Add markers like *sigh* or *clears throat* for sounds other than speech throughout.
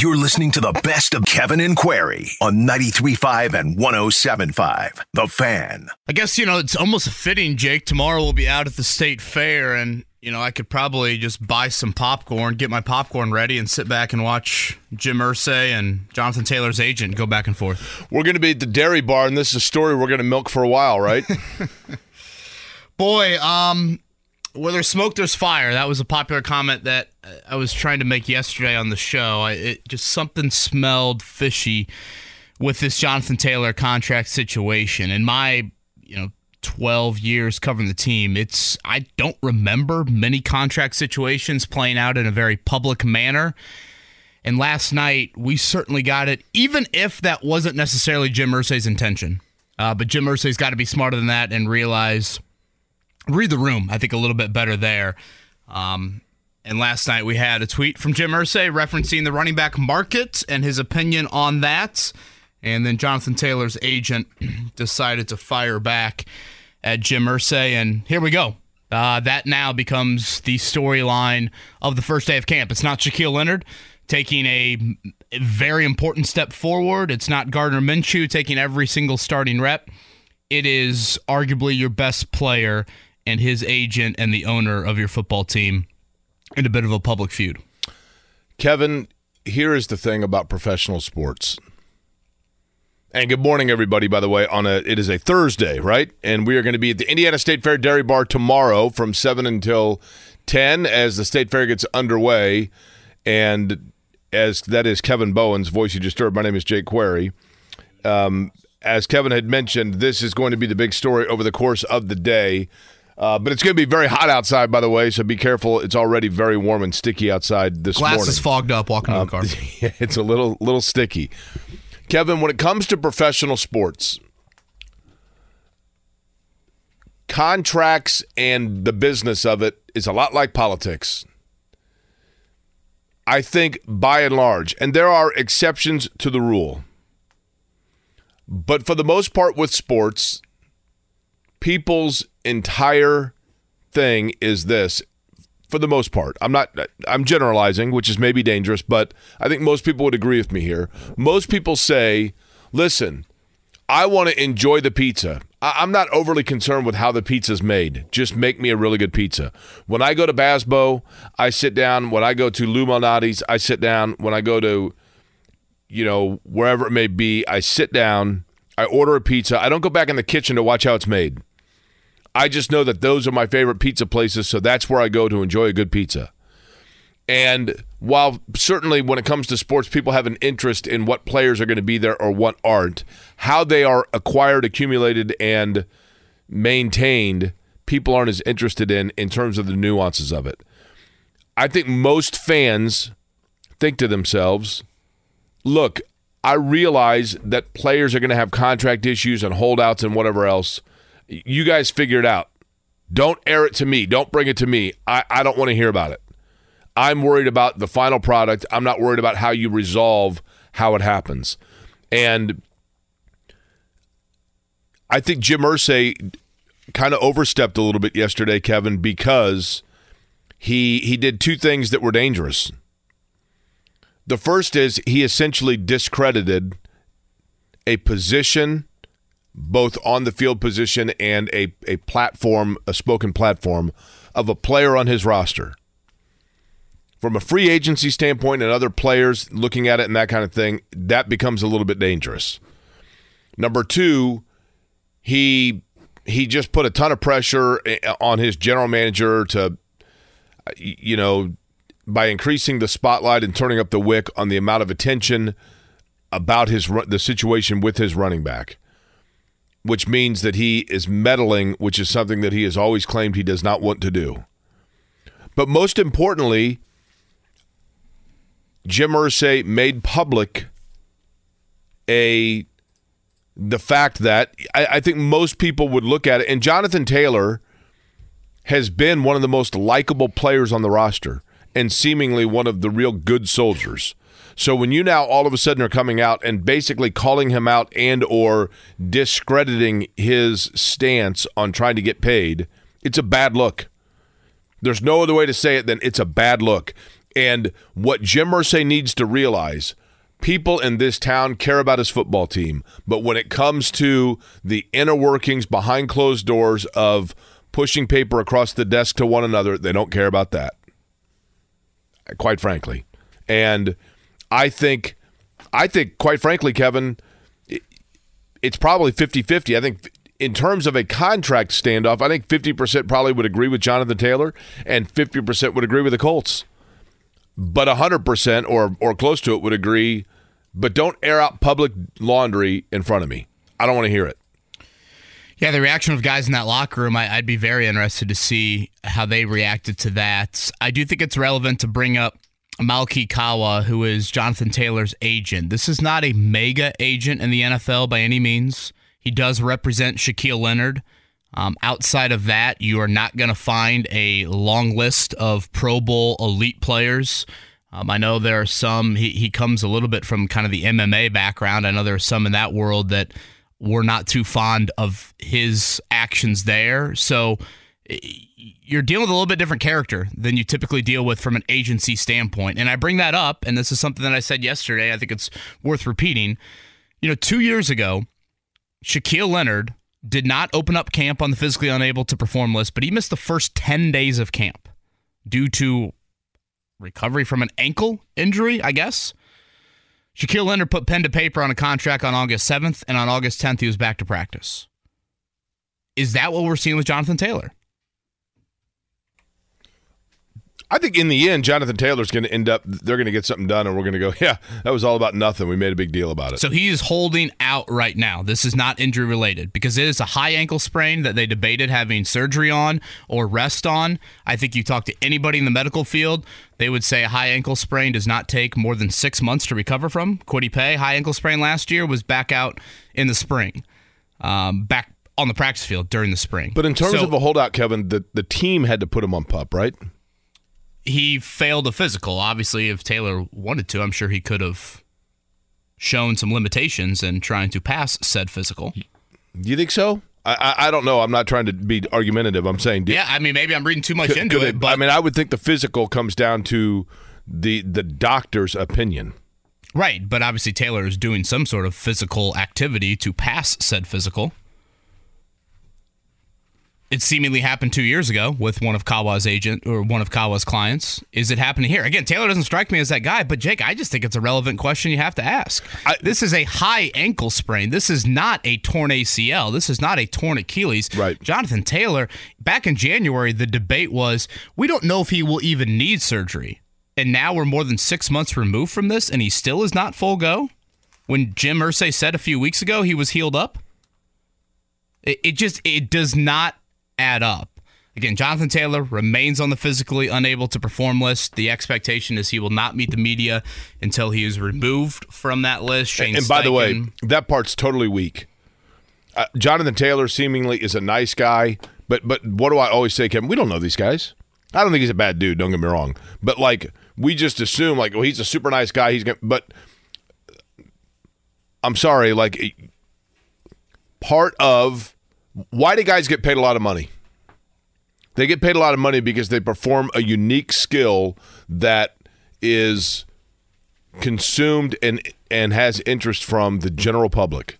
You're listening to the best of Kevin and Query on 93.5 and 107.5. The Fan. I guess, you know, it's almost fitting, Jake. Tomorrow we'll be out at the state fair, and, you know, I could probably just buy some popcorn, get my popcorn ready, and sit back and watch Jim Irsay and Jonathan Taylor's agent go back and forth. We're going to be at the dairy bar, and this is a story we're going to milk for a while, right? *laughs* Boy, um, where there's smoke, there's fire. That was a popular comment that I was trying to make yesterday on the show. I, it just something smelled fishy with this Jonathan Taylor contract situation. In my, you know, 12 years covering the team, it's I don't remember many contract situations playing out in a very public manner. And last night, we certainly got it, even if that wasn't necessarily Jim Irsay's intention. Uh, but Jim Irsay's got to be smarter than that and realize read the room, I think, a little bit better there. Um, and last night we had a tweet from Jim Irsay referencing the running back market and his opinion on that. And then Jonathan Taylor's agent *clears throat* decided to fire back at Jim Irsay. And here we go. Uh, that now becomes the storyline of the first day of camp. It's not Shaquille Leonard taking a very important step forward. It's not Gardner Minshew taking every single starting rep. It is arguably your best player and his agent and the owner of your football team in a bit of a public feud. Kevin, here is the thing about professional sports. And good morning, everybody. By the way, on a it is a Thursday, right? And we are going to be at the Indiana State Fair Dairy Bar tomorrow from seven until ten as the State Fair gets underway. And as that is Kevin Bowen's voice you just heard. My name is Jake Query. Um, as Kevin had mentioned, this is going to be the big story over the course of the day. Uh, but it's going to be very hot outside, by the way, so be careful. It's already very warm and sticky outside this Glass morning. is fogged up walking um, to the car. *laughs* It's a little little sticky. Kevin, when it comes to professional sports, contracts and the business of it is a lot like politics. I think by and large, and there are exceptions to the rule, but for the most part with sports, people's entire thing is this for the most part. I'm not I'm generalizing, which is maybe dangerous, but I think most people would agree with me here. Most people say, "Listen, I want to enjoy the pizza. I'm not overly concerned with how the pizza's made. Just make me a really good pizza. When I go to Bazbeaux, I sit down. When I go to Lou Malnati's, I sit down. When I go to, you know, wherever it may be, I sit down. I order a pizza. I don't go back in the kitchen to watch how it's made. I just know that those are my favorite pizza places, so that's where I go to enjoy a good pizza. And while certainly when it comes to sports, people have an interest in what players are going to be there or what aren't, how they are acquired, accumulated, and maintained, people aren't as interested in in terms of the nuances of it. I think most fans think to themselves, look, I realize that players are going to have contract issues and holdouts and whatever else. You guys figure it out. Don't air it to me. Don't bring it to me. I, I don't want to hear about it. I'm worried about the final product. I'm not worried about how you resolve how it happens. And I think Jim Irsay kind of overstepped a little bit yesterday, Kevin, because he he did two things that were dangerous. The first is he essentially discredited a position both on the field position and a, a platform, a spoken platform of a player on his roster. From a free agency standpoint and other players looking at it and that kind of thing, that becomes a little bit dangerous. Number two, he he just put a ton of pressure eh, on his general manager to, you know, by increasing the spotlight and turning up the wick on the amount of attention about his the situation with his running back which means that he is meddling, which is something that he has always claimed he does not want to do. But most importantly, Jim Irsay made public a the fact that I, I think most people would look at it, and Jonathan Taylor has been one of the most likable players on the roster and seemingly one of the real good soldiers. So when you now all of a sudden are coming out and basically calling him out and or discrediting his stance on trying to get paid, it's a bad look. There's no other way to say it than it's a bad look. And what Jim Irsay needs to realize, people in this town care about his football team, but when it comes to the inner workings behind closed doors of pushing paper across the desk to one another, they don't care about that. Quite frankly. And I think, I think, quite frankly, Kevin, it's probably 50 50. I think in terms of a contract standoff, I think 50% probably would agree with Jonathan Taylor and 50% would agree with the Colts. But 100% or, or close to it would agree, but don't air out public laundry in front of me. I don't want to hear it. Yeah, the reaction of guys in that locker room, I, would be very interested to see how they reacted to that. I do think it's relevant to bring up Malki Kawa, who is Jonathan Taylor's agent. This is not a mega agent in the NFL by any means. He does represent Shaquille Leonard. Um, outside of that, you are not going to find a long list of Pro Bowl elite players. Um, I know there are some, he, he comes a little bit from kind of the MMA background. I know there are some in that world that were not too fond of his actions there. So you're dealing with a little bit different character than you typically deal with from an agency standpoint. And I bring that up, and this is something that I said yesterday. I think it's worth repeating. You know, two years ago, Shaquille Leonard did not open up camp on the physically unable to perform list, but he missed the first 10 days of camp due to recovery from an ankle injury, I guess. Shaquille Leonard put pen to paper on a contract on August 7th, and on August 10th, he was back to practice. Is that what we're seeing with Jonathan Taylor? I think in the end, Jonathan Taylor's going to end up. They're going to get something done, and we're going to go. *laughs* Yeah, that was all about nothing. We made a big deal about it. So he is holding out right now. This is not injury related because it is a high ankle sprain that they debated having surgery on or rest on. I think you talk to anybody in the medical field, they would say a high ankle sprain does not take more than six months to recover from. Kwity Paye, high ankle sprain last year, was back out in the spring, um, back on the practice field during the spring. But in terms so, of a holdout, Kevin, the the team had to put him on pup, right? He failed a physical. Obviously, if Taylor wanted to, I'm sure he could have shown some limitations in trying to pass said physical. Do you think so? I, I, don't know. I'm not trying to be argumentative. I'm saying, yeah. I mean, maybe I'm reading too much could, into could it, but I mean, I would think the physical comes down to the the doctor's opinion. Right, but obviously Taylor is doing some sort of physical activity to pass said physical it seemingly happened two years ago with one of Kawa's agent or one of Kawa's clients. Is it happening here? Again, Taylor doesn't strike me as that guy, but Jake, I just think it's a relevant question you have to ask. I, this is a high ankle sprain. This is not a torn ACL. This is not a torn Achilles. Right. Jonathan Taylor, back in January, the debate was we don't know if he will even need surgery. And now we're more than six months removed from this, and he still is not full go. When Jim Irsay said a few weeks ago he was healed up, it, it just it does not add up. Again, Jonathan Taylor remains on the physically unable to perform list. The expectation is he will not meet the media until he is removed from that list. Shane and, by the way, that part's totally weak. Uh, Jonathan Taylor seemingly is a nice guy, but but what do I always say, Kevin? We don't know these guys. I don't think he's a bad dude. Don't get me wrong, but like we just assume like, well, he's a super nice guy. He's gonna, but I'm sorry, like part of why do guys get paid a lot of money? They get paid a lot of money because they perform a unique skill that is consumed and and has interest from the general public.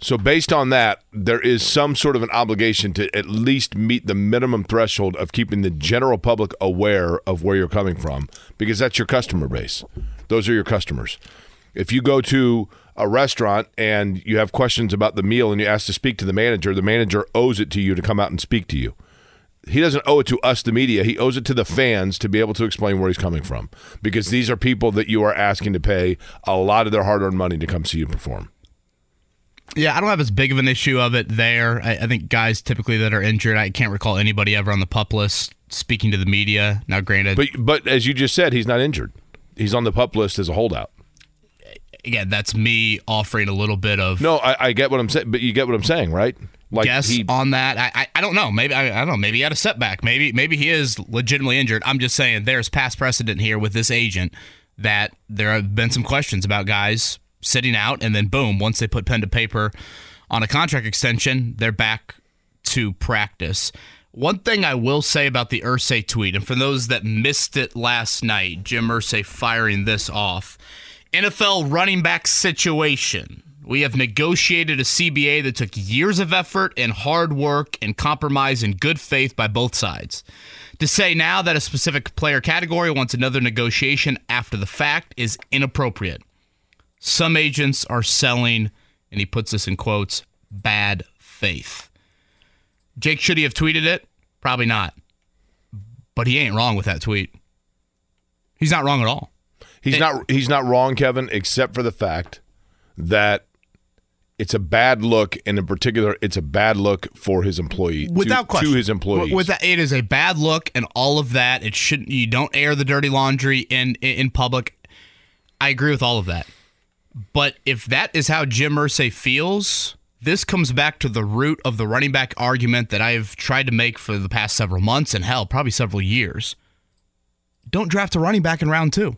So based on that, there is some sort of an obligation to at least meet the minimum threshold of keeping the general public aware of where you're coming from because that's your customer base. Those are your customers. If you go to a restaurant and you have questions about the meal and you ask to speak to the manager, the manager owes it to you to come out and speak to you. He doesn't owe it to us, the media. He owes it to the fans to be able to explain where he's coming from because these are people that you are asking to pay a lot of their hard earned money to come see you perform. Yeah, I don't have as big of an issue of it there. I, I, think guys typically that are injured, I can't recall anybody ever on the pup list speaking to the media. Now, granted, but but as you just said, he's not injured. He's on the pup list as a holdout again, that's me offering a little bit of. No, I, I get what I'm saying, but you get what I'm saying, right? Like guess he- on that. I, I I don't know. Maybe I, I don't know. Maybe he had a setback. Maybe maybe he is legitimately injured. I'm just saying there's past precedent here with this agent that there have been some questions about guys sitting out and then boom, once they put pen to paper on a contract extension, they're back to practice. One thing I will say about the Irsay tweet, and for those that missed it last night, Jim Irsay firing this off. NFL running back situation. We have negotiated a CBA that took years of effort and hard work and compromise and good faith by both sides. To say now that a specific player category wants another negotiation after the fact is inappropriate. Some agents are selling, and he puts this in quotes, bad faith. Jake, should he have tweeted it? Probably not. But he ain't wrong with that tweet. He's not wrong at all. He's eh. not he's not wrong, Kevin, except for the fact that it's a bad look, and in particular, it's a bad look for his employee. without to, question to his employees. With that, it is a bad look, and all of that. It shouldn't. You don't air the dirty laundry in in public. I agree with all of that. But if that is how Jim Irsay feels, this comes back to the root of the running back argument that I've tried to make for the past several months and hell, probably several years. Don't draft a running back in round two.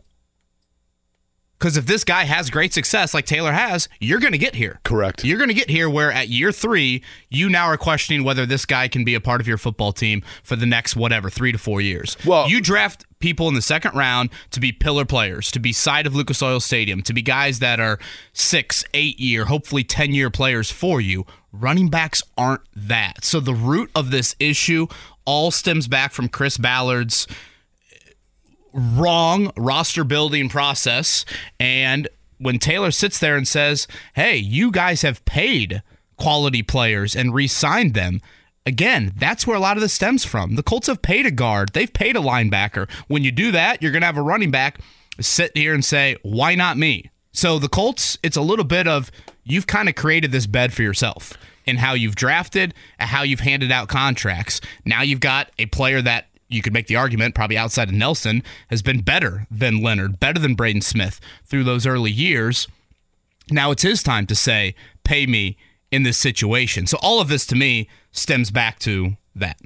Because if this guy has great success like Taylor has, you're going to get here. Correct. You're going to get here where at year three, you now are questioning whether this guy can be a part of your football team for the next whatever three to four years. Well- you draft people in the second round to be pillar players, to be side of Lucas Oil Stadium, to be guys that are six, eight year, hopefully ten year players for you. Running backs aren't that. So the root of this issue all stems back from Chris Ballard's wrong roster building process. And when Taylor sits there and says, hey, you guys have paid quality players and re signed them. Again, that's where a lot of this stems from. The Colts have paid a guard, they've paid a linebacker. When you do that, you're going to have a running back sit here and say, why not me? So the Colts, it's a little bit of you've kind of created this bed for yourself in how you've drafted, how you've handed out contracts. Now you've got a player that you could make the argument, probably outside of Nelson, has been better than Leonard, better than Braden Smith through those early years. Now it's his time to say, pay me in this situation. So all of this to me stems back to that.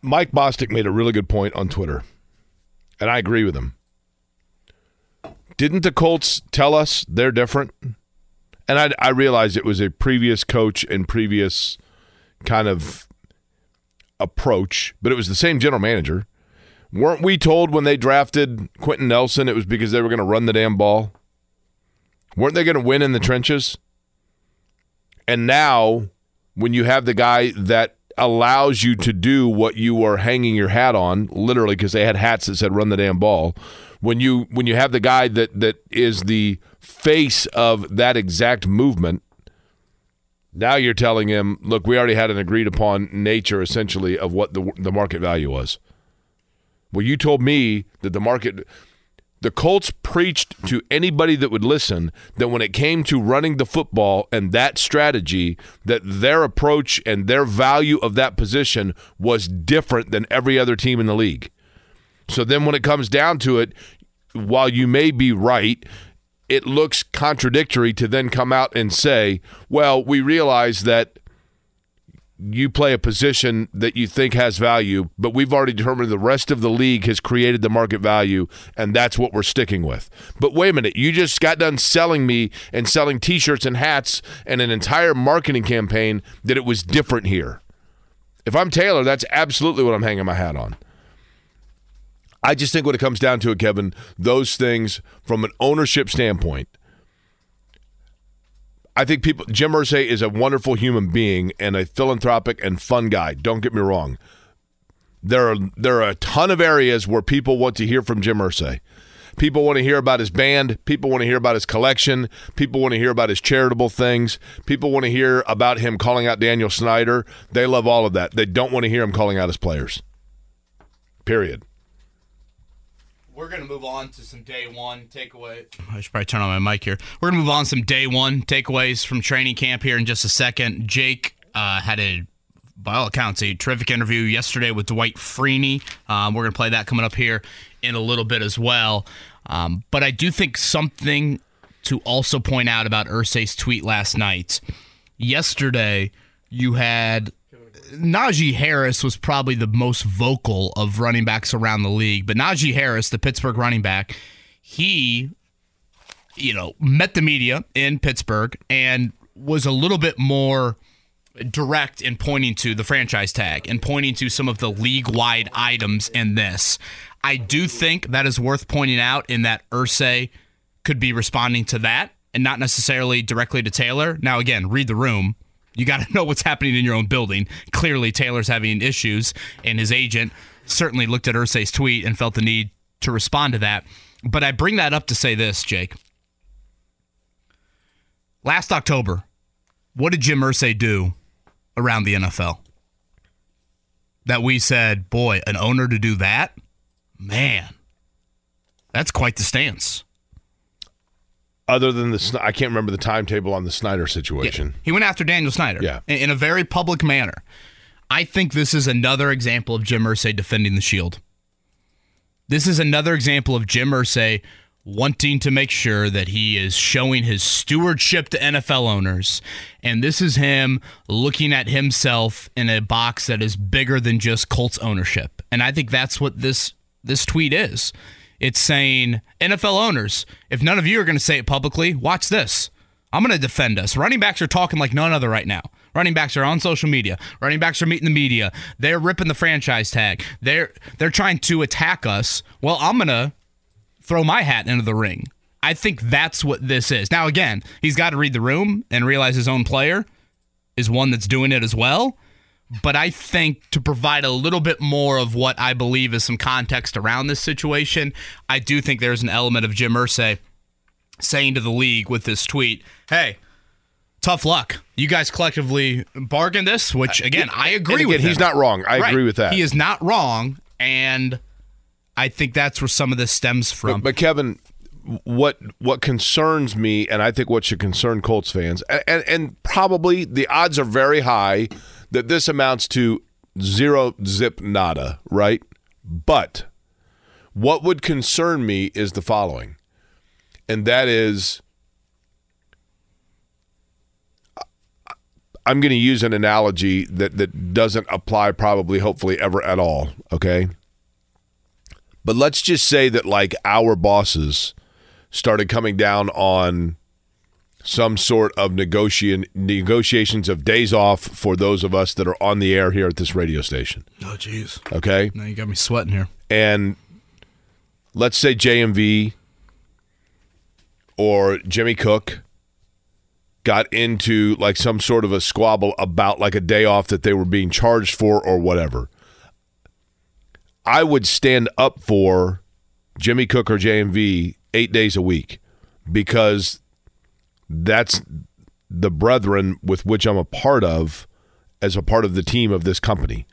Mike Bostic made a really good point on Twitter, and I agree with him. Didn't the Colts tell us they're different? And I, I realized it was a previous coach and previous kind of approach, but it was the same general manager. Weren't we told when they drafted Quenton Nelson it was because they were going to run the damn ball? Weren't they going to win in the trenches? And now, when you have the guy that allows you to do what you are hanging your hat on, literally because they had hats that said "run the damn ball," when you when you have the guy that that is the face of that exact movement, now you're telling him, "Look, we already had an agreed upon nature, essentially, of what the the market value was." Well, you told me that the market the Colts preached to anybody that would listen that when it came to running the football and that strategy, that their approach and their value of that position was different than every other team in the league. So then when it comes down to it, while you may be right, it looks contradictory to then come out and say, well, we realize that you play a position that you think has value, but we've already determined the rest of the league has created the market value, and that's what we're sticking with. But wait a minute, you just got done selling me and selling t shirts and hats and an entire marketing campaign that it was different here. If I'm Taylor, that's absolutely what I'm hanging my hat on. I just think when it comes down to it, Kevin, those things from an ownership standpoint, I think people Jim Irsay is a wonderful human being and a philanthropic and fun guy. Don't get me wrong. There are there are a ton of areas where people want to hear from Jim Irsay. People want to hear about his band. People want to hear about his collection. People want to hear about his charitable things. People want to hear about him calling out Daniel Snyder. They love all of that. They don't want to hear him calling out his players. Period. We're going to move on to some day one takeaway. I should probably turn on my mic here. We're going to move on to some day one takeaways from training camp here in just a second. Jake uh, had a, by all accounts, a terrific interview yesterday with Dwight Freeney. Um, we're going to play that coming up here in a little bit as well. Um, but I do think something to also point out about Irsay's tweet last night. yesterday you had Najee Harris was probably the most vocal of running backs around the league, but Najee Harris, the Pittsburgh running back, he, you know, met the media in Pittsburgh and was a little bit more direct in pointing to the franchise tag and pointing to some of the league wide items in this. I do think that is worth pointing out in that Irsay could be responding to that and not necessarily directly to Taylor. Now, again, read the room. You got to *laughs* know what's happening in your own building. Clearly, Taylor's having issues, and his agent certainly looked at Irsay's tweet and felt the need to respond to that. But I bring that up to say this, Jake. Last October, what did Jim Irsay do around the NFL? That we said, boy, an owner to do that? Man, that's quite the stance. Other than the, I can't remember the timetable on the Snyder situation. Yeah. He went after Daniel Snyder yeah. in, a very public manner. I think this is another example of Jim Irsay defending the shield. This is another example of Jim Irsay wanting to make sure that he is showing his stewardship to NFL owners. And this is him looking at himself in a box that is bigger than just Colts ownership. And I think that's what this this tweet is. It's saying NFL owners, if none of you are going to say it publicly, watch this. I'm going to defend us. Running backs are talking like none other right now. Running backs are on social media. Running backs are meeting the media. They're ripping the franchise tag. They're they're trying to attack us. Well, I'm going to throw my hat into the ring. I think that's what this is. Now again, he's got to read the room and realize his own player is one that's doing it as well. But I think to provide a little bit more of what I believe is some context around this situation, I do think there's an element of Jim Irsay saying to the league with this tweet, "Hey, tough luck. You guys collectively bargained this." Which again, I agree again, with. He's him. not wrong. I Right. agree with that. He is not wrong, and I think that's where some of this stems from. But, but Kevin, what what concerns me, and I think what should concern Colts fans, and, and, and probably the odds are very high that this amounts to zero zip nada, right? But what would concern me is the following, and that is. I'm going to use an analogy that, that doesn't apply probably, hopefully, ever at all. Okay. But let's just say that, like, our bosses started coming down on some sort of negotiation negotiations of days off for those of us that are on the air here at this radio station. oh, jeez. Okay. Now you got me sweating here. And let's say JMV or Jimmy Cook got into like some sort of a squabble about like a day off that they were being charged for or whatever. I would stand up for Jimmy Cook or JMV eight days a week because that's the brethren with which I'm a part of as a part of the team of this company.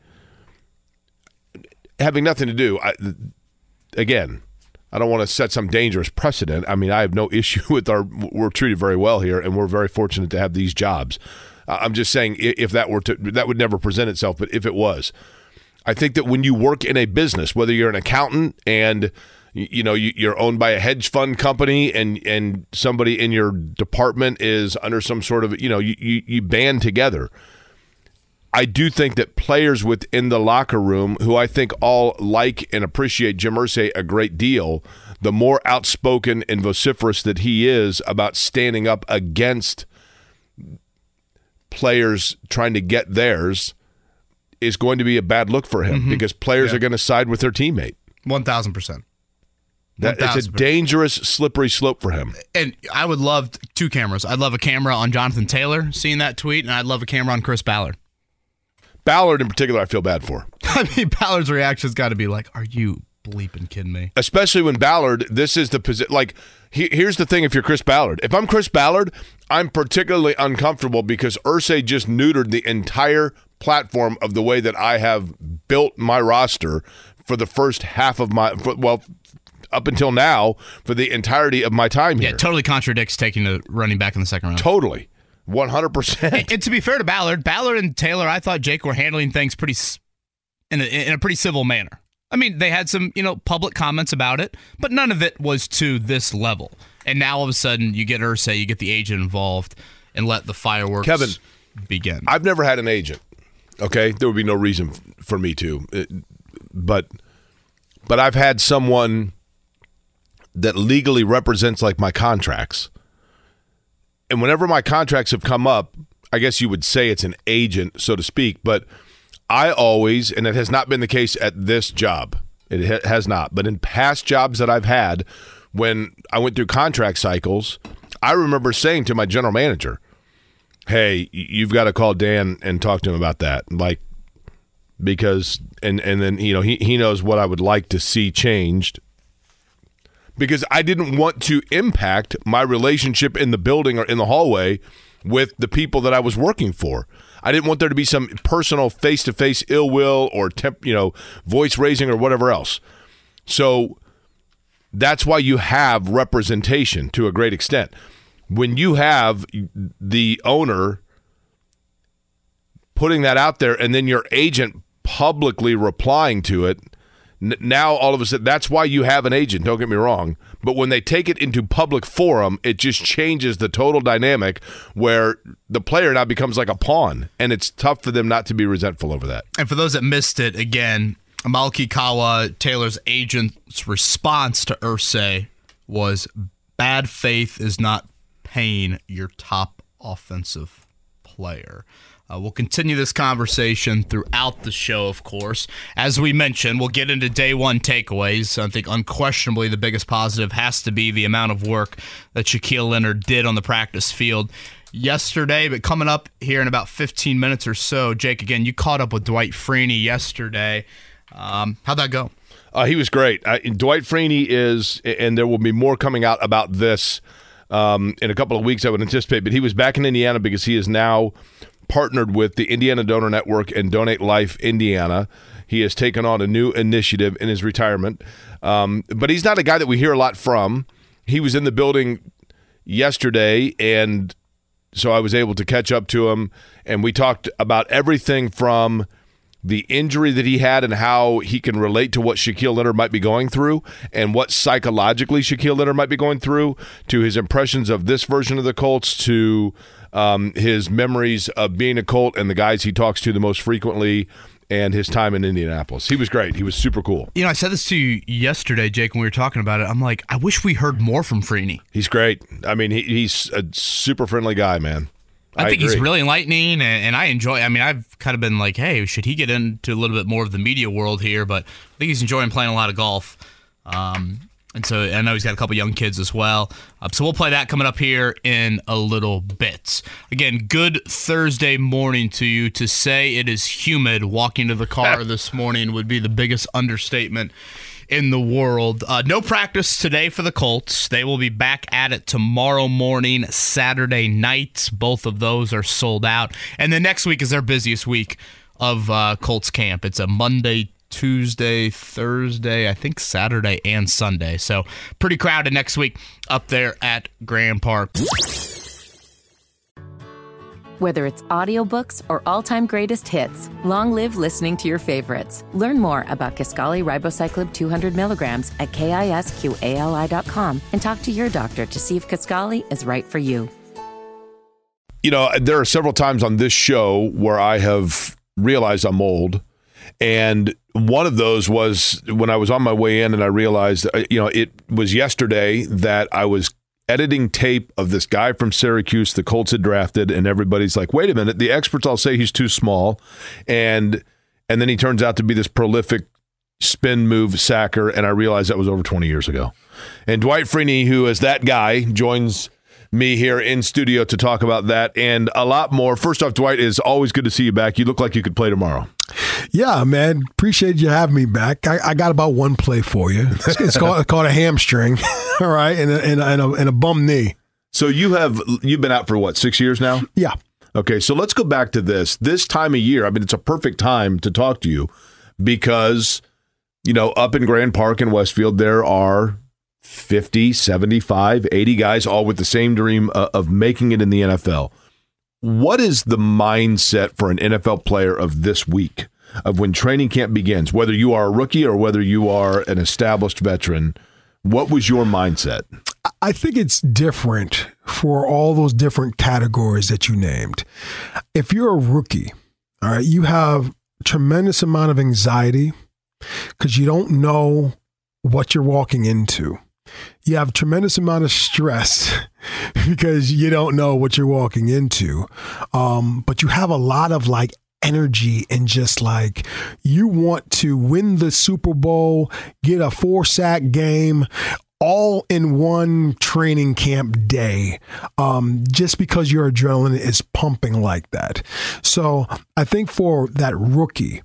Having nothing to do, I, again, I don't want to set some dangerous precedent. I mean, I have no *laughs* issue with our, we're treated very well here and we're very fortunate to have these jobs. I'm just saying if that were to, that would never present itself, but if it was, I think that when you work in a business, whether you're an accountant and you know you're owned by a hedge fund company and and somebody in your department is under some sort of you know you, you, you band together i do think that players within the locker room who i think all like and appreciate jim Irsay a great deal the more outspoken and vociferous that he is about standing up against players trying to get theirs is going to be a bad look for him mm-hmm. because players Yeah. are going to side with their teammate One thousand percent. That, it's a dangerous, slippery slope for him. And I would love two cameras. I'd love a camera on Jonathan Taylor seeing that tweet, and I'd love a camera on Chris Ballard. Ballard, in particular, I feel bad for, *laughs* I mean, Ballard's reaction's got to be like, "Are you bleeping kidding me?" especially when Ballard. This is the position. Like, he, here's the thing: if you're Chris Ballard, if I'm Chris Ballard, I'm particularly uncomfortable because Irsay just neutered the entire platform of the way that I have built my roster for the first half of my for, well. Up until now, for the entirety of my time Yeah, here, it totally contradicts taking a running back in the second round. totally, one hundred percent. and to be fair to Ballard, Ballard and Taylor, I thought Jake were handling things pretty in a, in a pretty civil manner. I mean, they had some you know public comments about it, but none of it was to this level. And now all of a sudden, you get Irsay, you get the agent involved, and let the fireworks. Kevin, begin. I've never had an agent. Okay, there would be no reason for me to, It- but but I've had someone that legally represents like my contracts. And whenever my contracts have come up, I guess you would say it's an agent, so to speak, but I always, and it has not been the case at this job, it ha- has not, but in past jobs that I've had, when I went through contract cycles, I remember saying to my general manager, hey, you've got to call Dan and talk to him about that. Like, because, and, and then, you know, he, he knows what I would like to see changed because I didn't want to impact my relationship in the building or in the hallway with the people that I was working for. I didn't want there to be some personal face to face ill will or temp, you know, voice raising or whatever else. So that's why you have representation to a great extent. When you have the owner putting that out there and then your agent publicly replying to it, n- now all of a sudden that's why you have an agent, don't get me wrong. But when they take it into public forum, it just changes the total dynamic where the player now becomes like a pawn and it's tough for them not to be resentful over that. And for those that missed it, again, Malki Kawa, Taylor's agent's response to Irsay was bad faith is not paying your top offensive player. Uh, we'll continue this conversation throughout the show, of course. As we mentioned, we'll get into day one takeaways. I think unquestionably the biggest positive has to be the amount of work that Shaquille Leonard did on the practice field yesterday. But coming up here in about 15 minutes or so, Jake, again, you caught up with Dwight Freeney yesterday. Um, how'd that go? Uh, he was great. Uh, Dwight Freeney is, and there will be more coming out about this um, in a couple of weeks, I would anticipate. But he was back in Indiana because he is now partnered with the Indiana Donor Network and Donate Life Indiana. He has taken on a new initiative in his retirement. Um, but he's not a guy that we hear a lot from. He was in the building yesterday, and so I was able to catch up to him. And we talked about everything from the injury that he had and how he can relate to what Shaquille Leonard might be going through and what psychologically Shaquille Leonard might be going through to his impressions of this version of the Colts to um, his memories of being a Colt and the guys he talks to the most frequently and his time in Indianapolis. He was great. He was super cool. You know, I said this to you yesterday, Jake, when we were talking about it. I'm like, I wish we heard more from Freeney. He's great. I mean, he, he's a super friendly guy, man. I, think he's really enlightening, and, and I enjoy. I mean, I've kind of been like, hey, should he get into a little bit more of the media world here? But I think he's enjoying playing a lot of golf. Um, and so I know he's got a couple young kids as well. Uh, so we'll play that coming up here in a little bit. Again, good Thursday morning to you. To say it is humid walking to the car *laughs* this morning would be the biggest understatement in the world. Uh, no practice today for the Colts. They will be back at it tomorrow morning, Saturday night. Both of those are sold out. And then next week is their busiest week of uh, Colts camp. It's a Monday, Tuesday, Thursday, I think Saturday and Sunday. So pretty crowded next week up there at Grand Park. Whether it's audiobooks or all-time greatest hits, long live listening to your favorites. Learn more about Kisqali Ribociclib 200 milligrams at kisqali.com and talk to your doctor to see if Kisqali is right for you. you know, there are several times on this show where I have realized I'm old. And one of those was when I was on my way in and I realized, uh, you know, it was yesterday that I was editing tape of this guy from Syracuse the Colts had drafted and everybody's like, "Wait a minute, the experts all say he's too small." And and then he turns out to be this prolific spin move sacker and I realized that was over 20 years ago. And Dwight Freeney, who is that guy, joins me here in studio to talk about that and a lot more. First off, Dwight, is always good to see you back. You look like you could play tomorrow. Yeah, man. Appreciate you having me back. I, I got about one play for you. It's, it's called, *laughs* called a hamstring, *laughs* all right, and a, and, a, and, a, and a bum knee. So you have you've been out for what six years now? Yeah. Okay, so let's go back to this. This time of year, I mean, it's a perfect time to talk to you because, you know, up in Grand Park in Westfield, there are 50, 75, 80 guys all with the same dream uh, of making it in the NFL. What is the mindset for an NFL player of this week, of when training camp begins, whether you are a rookie or whether you are an established veteran? What was your mindset? I think it's different for all those different categories that you named. If you're a rookie, all right, you have tremendous amount of anxiety because you don't know what you're walking into. You have tremendous amount of stress *laughs* because you don't know what you're walking into. Um, but you have a lot of like energy and just like you want to win the Super Bowl, get a four sack game, all in one training camp day um, just because your adrenaline is pumping like that. So I think for that rookie,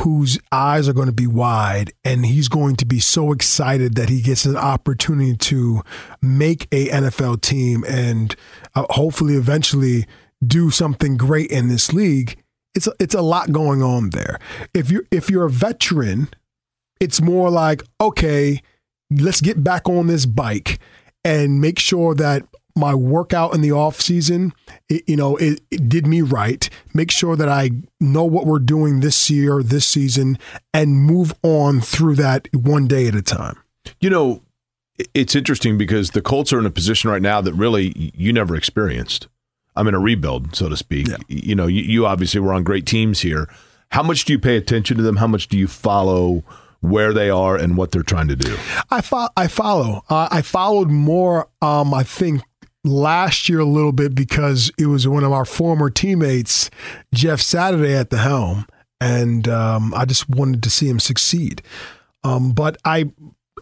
whose eyes are going to be wide and he's going to be so excited that he gets an opportunity to make a NFL team and uh, hopefully eventually do something great in this league it's a, it's a lot going on there. If you if you're a veteran it's more like okay let's get back on this bike and make sure that my workout in the off season, it, you know, it, it, did me right. Make sure that I know what we're doing this year, this season, and move on through that one day at a time. You know, it's interesting because the Colts are in a position right now that really you never experienced. I'm in a rebuild, so to speak. Yeah. You know, you, you obviously were on great teams here. How much do you pay attention to them? How much do you follow? where they are and what they're trying to do? I fo- I follow. Uh, I followed more. Um, I think last year a little bit because it was one of our former teammates, Jeff Saturday, at the helm, and um, I just wanted to see him succeed. Um, but I,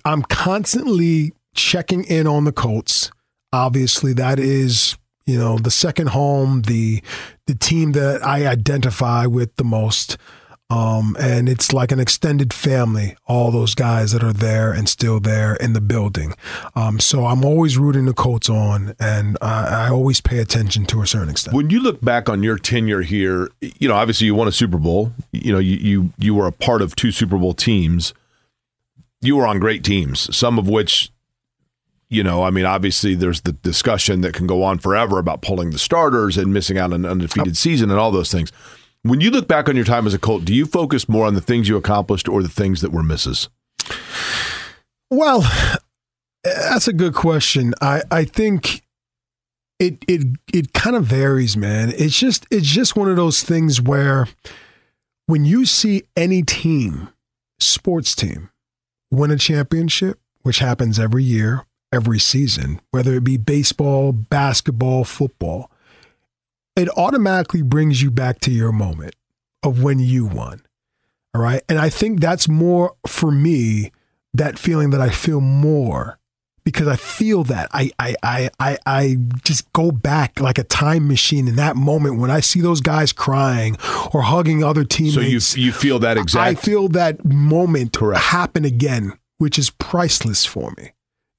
I'm constantly checking in on the Colts. Obviously, that is you know the second home, the the team that I identify with the most. Um, and it's like an extended family, all those guys that are there and still there in the building. Um, so I'm always rooting the Colts on, and I, I, always pay attention to a certain extent. When you look back on your tenure here, you know, obviously you won a Super Bowl. You know, you you, you were a part of two Super Bowl teams. You were on great teams, some of which you know, I mean, obviously there's the discussion that can go on forever about pulling the starters and missing out on an undefeated season and all those things. When you look back on your time as a Colt, do you focus more on the things you accomplished or the things that were misses? Well, that's a good question. I, I think it it it kind of varies, man. It's just it's just one of those things where when you see any team, sports team, win a championship, which happens every year, every season, whether it be baseball, basketball, football, it automatically brings you back to your moment of when you won. All right. And I think that's more for me, that feeling that I feel more because I feel that I, I, I, I, I just go back like a time machine in that moment when I see those guys crying or hugging other teammates. So you, you feel that exact. I feel that moment Correct. happen again, which is priceless for me.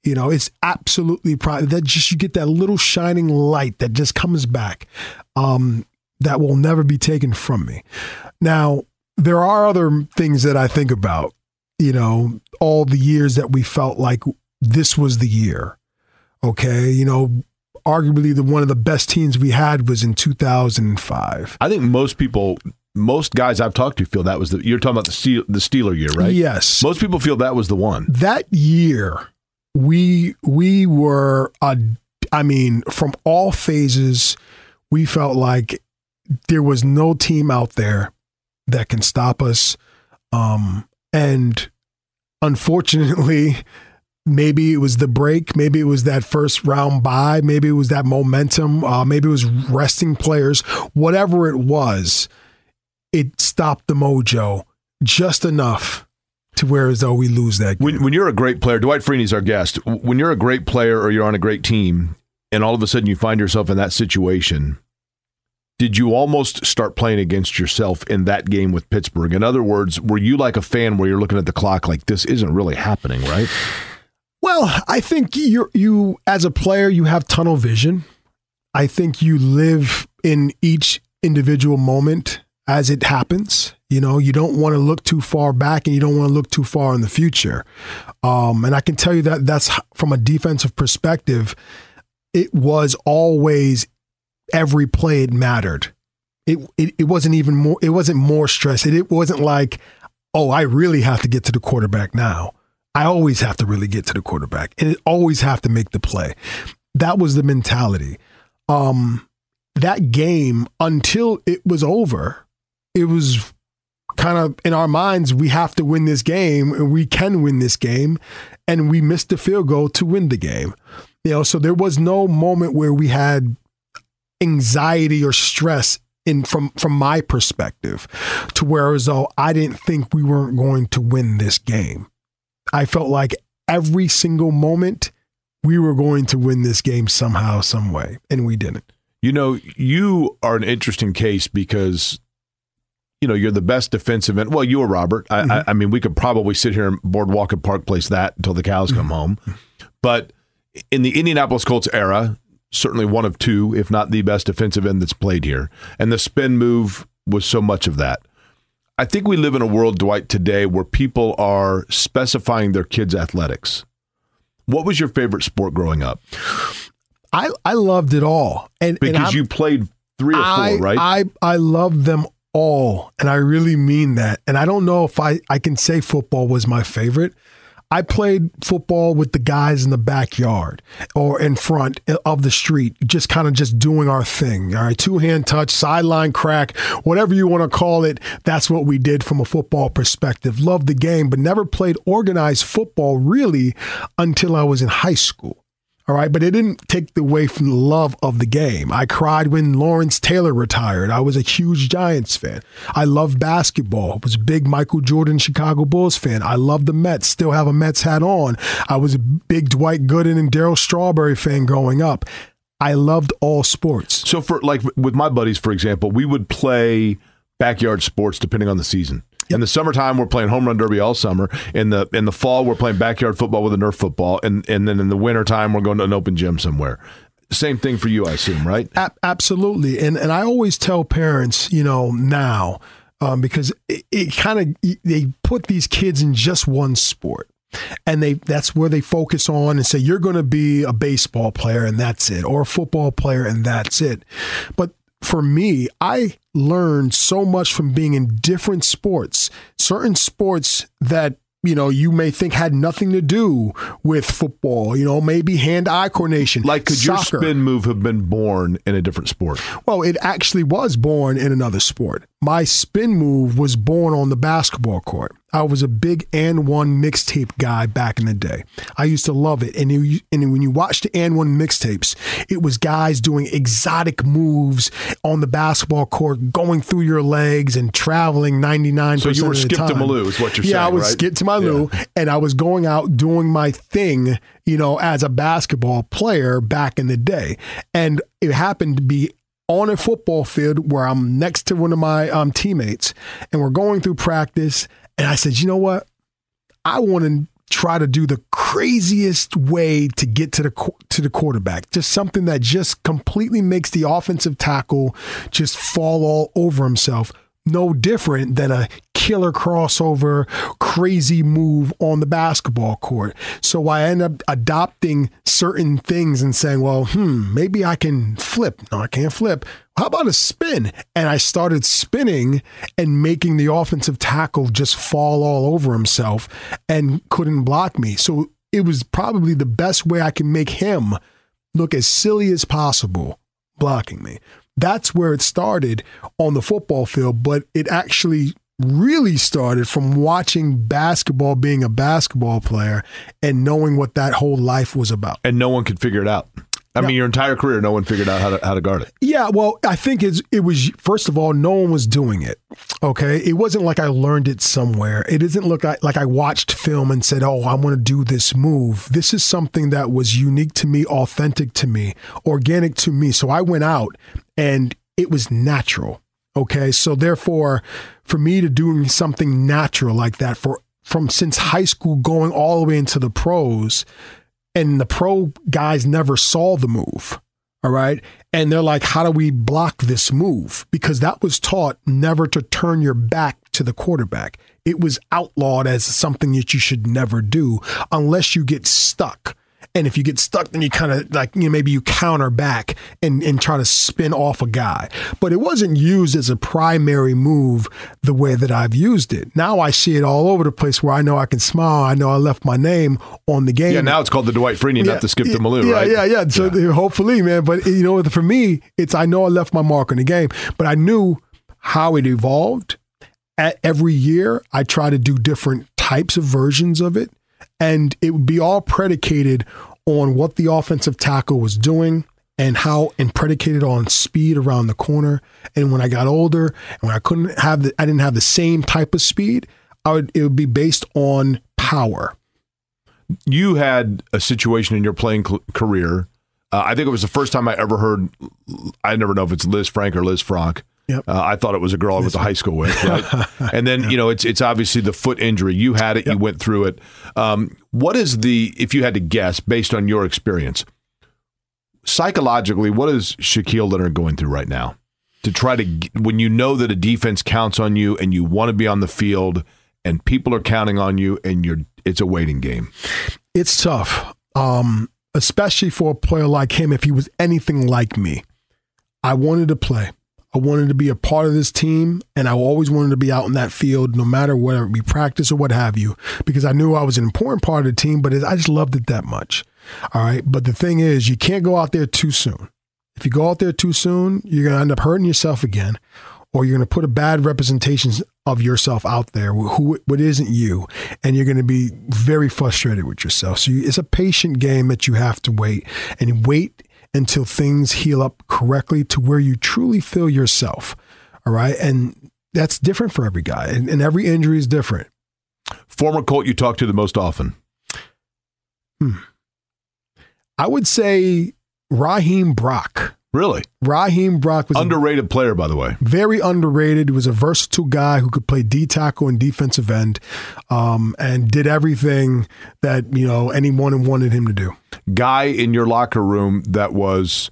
You know, it's absolutely private. That just you get that little shining light that just comes back. Um, that will never be taken from me. Now, there are other things that I think about. You know, all the years that we felt like this was the year. Okay, you know, arguably the one of the best teams we had was in 2005. I think most people most guys I've talked to feel that was the you're talking about the Steel, the Steeler year, right? Yes. Most people feel that was the one. That year we we were uh, I mean from all phases we felt like there was no team out there that can stop us um, and unfortunately maybe it was the break maybe it was that first round bye maybe it was that momentum uh, maybe it was resting players whatever it was it stopped the mojo just enough to where as though we lose that. When, when, you're a great player, Dwight Freeney's our guest. When you're a great player or you're on a great team, and all of a sudden you find yourself in that situation, did you almost start playing against yourself in that game with Pittsburgh? In other words, were you like a fan where you're looking at the clock like this isn't really happening, right? Well, I think you you as a player you have tunnel vision. I think you live in each individual moment as it happens. You know, you don't want to look too far back and you don't want to look too far in the future. Um, and I can tell you that that's from a defensive perspective, it was always every play it mattered. It, it, it wasn't even more, it wasn't more stress. It, it wasn't like, oh, I really have to get to the quarterback now. I always have to really get to the quarterback and always have to make the play. that was the mentality. Um, that game until it was over, it was kind of in our minds we have to win this game and we can win this game and we missed the field goal to win the game you know so there was no moment where we had anxiety or stress in from from my perspective to where as though I didn't think we weren't going to win this game I felt like every single moment we were going to win this game somehow some way and we didn't you know you are an interesting case because you know, you're the best defensive end. Well, you or Robert. I, mm-hmm. I, I, mean, we could probably sit here and Boardwalk and Park Place that until the cows come mm-hmm. home. But in the Indianapolis Colts era, certainly one of two, if not the best defensive end that's played here. And the spin move was so much of that. I think we live in a world, Dwight, today where people are specifying their kids' athletics. What was your favorite sport growing up? I, I loved it all. And because and you played three or four, right? I I loved them all. And I really mean that. And I don't know if I, I can say football was my favorite. I played football with the guys in the backyard or in front of the street, just kind of just doing our thing. All right, two hand touch, sideline crack, whatever you want to call it. That's what we did from a football perspective. Loved the game, but never played organized football really until I was in high school. All right, but it didn't take away from the love of the game. I cried when Lawrence Taylor retired. I was a huge Giants fan. I loved basketball. I was a big Michael Jordan Chicago Bulls fan. I loved the Mets. Still have a Mets hat on. I was a big Dwight Gooden and Darryl Strawberry fan growing up. I loved all sports. So for like with my buddies, for example, we would play backyard sports depending on the season. In the summertime, we're playing home run derby all summer. In the in the fall, we're playing backyard football with a Nerf football, and and then in the wintertime, we're going to an open gym somewhere. Same thing for you, I assume, right? A- absolutely. And and I always tell parents, you know, now um, because it, it kind of they put these kids in just one sport and they that's where they focus on and say you're going to be a baseball player and that's it or a football player and that's it but for me, I learned so much from being in different sports, certain sports that you know, you may think had nothing to do with football, you know, maybe hand eye coordination. Like, could soccer. your spin move have been born in a different sport? Well, it actually was born in another sport. My spin move was born on the basketball court. I was a big and one mixtape guy back in the day. I used to love it. And, it, and when you watch the and one mixtapes, it was guys doing exotic moves on the basketball court, going through your legs and traveling 99 So you were Skip to My Lou is what you're yeah, saying, Yeah, I was right? Skip to My Lou yeah. and I was going out doing my thing, you know, as a basketball player back in the day. And it happened to be on a football field where I'm next to one of my um, teammates and we're going through practice and I said, you know what? I want to try to do the craziest way to get to the to the quarterback. Just something that just completely makes the offensive tackle just fall all over himself no different than a killer crossover, crazy move on the basketball court. So I end up adopting certain things and saying, well, hmm, maybe I can flip. No, I can't flip. How about a spin? And I started spinning and making the offensive tackle just fall all over himself and couldn't block me. So it was probably the best way I can make him look as silly as possible blocking me. That's where it started on the football field, but it actually really started from watching basketball, being a basketball player, and knowing what that whole life was about. And no one could figure it out. I mean, your entire career, no one figured out how to how to guard it. Yeah, well, I think it's it was first of all, no one was doing it. Okay, it wasn't like I learned it somewhere. It doesn't look like, like I watched film and said, "Oh, I want to do this move." This is something that was unique to me, authentic to me, organic to me. So I went out and it was natural. Okay, so therefore, for me to do something natural like that for from since high school going all the way into the pros and the pro guys never saw the move. All right. And they're like, how do we block this move? Because that was taught never to turn your back to the quarterback. It was outlawed as something that you should never do unless you get stuck. And if you get stuck, then you kind of like, you know, maybe you counter back and, and try to spin off a guy. But it wasn't used as a primary move the way that I've used it. Now I see it all over the place where I know I can smile. I know I left my name on the game. Yeah, now it's called the Dwight Freeney, not the Skip to My Lou, yeah, right? Yeah, yeah, So yeah. hopefully, man. But you know, for me, it's I know I left my mark on the game, but I knew how it evolved. At every year, I try to do different types of versions of it, and it would be all predicated on what the offensive tackle was doing and how and predicated on speed around the corner. And when I got older and when I couldn't have the, I didn't have the same type of speed, I would it would be based on power. You had a situation in your playing cl- career. Uh, I think it was the first time I ever heard. I never know if it's Liz Frank or Liz Frank. Yep. Uh, I thought it was a girl I went to high school with. Right? *laughs* and then, you know, it's it's obviously the foot injury. You had it, yep. you went through it. Um, what is the, if you had to guess based on your experience, psychologically, what is Shaquille Leonard going through right now? To try to, when you know that a defense counts on you and you want to be on the field and people are counting on you and you're, it's a waiting game. It's tough, um, especially for a player like him. If he was anything like me, I wanted to play. I wanted to be a part of this team, and I always wanted to be out in that field, no matter whether it be practice or what have you, because I knew I was an important part of the team. But I just loved it that much. All right. But the thing is, you can't go out there too soon. If you go out there too soon, you're going to end up hurting yourself again, or you're going to put a bad representation of yourself out there, who what isn't you, and you're going to be very frustrated with yourself. So it's a patient game that you have to wait and wait until things heal up correctly to where you truly feel yourself. All right. And that's different for every guy, and, and every injury is different. Former Colt you talk to the most often? Hmm. I would say Raheem Brock. Really? Raheem Brock was underrated a, player, by the way. Very underrated. He was a versatile guy who could play D tackle and defensive end, um, and did everything that you know anyone wanted him to do. Guy in your locker room that was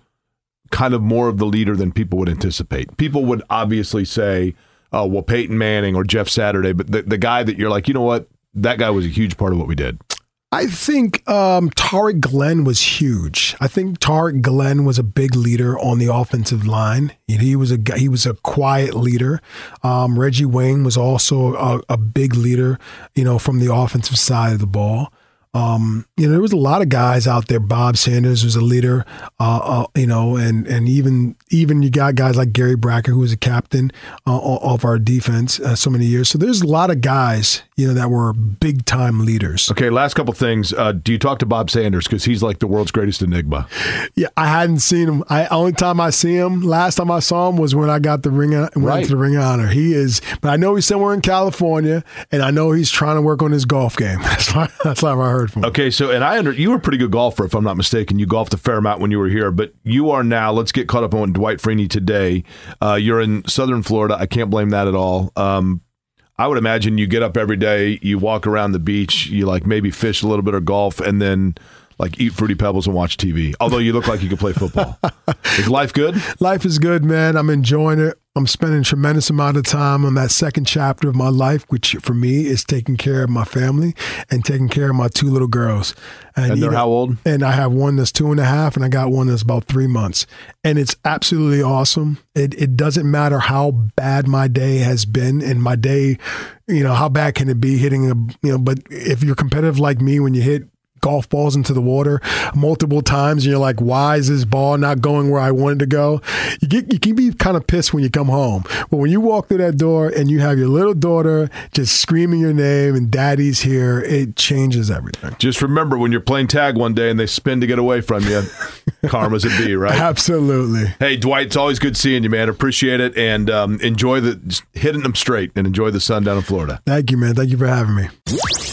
kind of more of the leader than people would anticipate. People would obviously say, "Oh, well, Peyton Manning or Jeff Saturday," but the the guy that you're like, you know what, that guy was a huge part of what we did. I think um, Tarik Glenn was huge. I think Tarik Glenn was a big leader on the offensive line. He was a he was a quiet leader. Um, Reggie Wayne was also a, a, big leader, you know, from the offensive side of the ball. Um, you know, there was a lot of guys out there. Bob Sanders was a leader, uh, uh, you know, and and even even you got guys like Gary Brackett, who was a captain uh, of our defense uh, so many years. So there's a lot of guys, you know, that were big time leaders. Okay, last couple things. Uh, do you talk to Bob Sanders because he's like the world's greatest enigma? Yeah, I hadn't seen him. I only time I see him, last time I saw him was when I got the ring, went right. to the Ring of Honor. He is, but I know he's somewhere in California, and I know he's trying to work on his golf game. *laughs* That's why. That's why I heard from. Okay, so and I under you were a pretty good golfer, if I'm not mistaken. You golfed a fair amount when you were here, but you are now. Let's get caught up on Dwight Freeney today. Uh, you're in Southern Florida. I can't blame that at all. Um, I would imagine you get up every day, you walk around the beach, you like maybe fish a little bit or golf, and then like eat fruity pebbles and watch TV. Although you look like you could play football. *laughs* is life good? Life is good, man. I'm enjoying it. I'm spending a tremendous amount of time on that second chapter of my life, which for me is taking care of my family and taking care of my two little girls. And, and they're know, how old? And I have one that's two and a half, and I got one that's about three months. And it's absolutely awesome. It it doesn't matter how bad my day has been, and my day, you know, how bad can it be hitting a, you know, but if you're competitive like me, when you hit golf balls into the water multiple times and you're like, why is this ball not going where I wanted to go? You get you can be kind of pissed when you come home. But when you walk through that door and you have your little daughter just screaming your name and daddy's here, it changes everything. Just remember when you're playing tag one day and they spin to get away from you, *laughs* karma's a B, right? Absolutely. Hey, Dwight, it's always good seeing you, man. Appreciate it and um, enjoy the hitting them straight and enjoy the sun down in Florida. Thank you, man. Thank you for having me.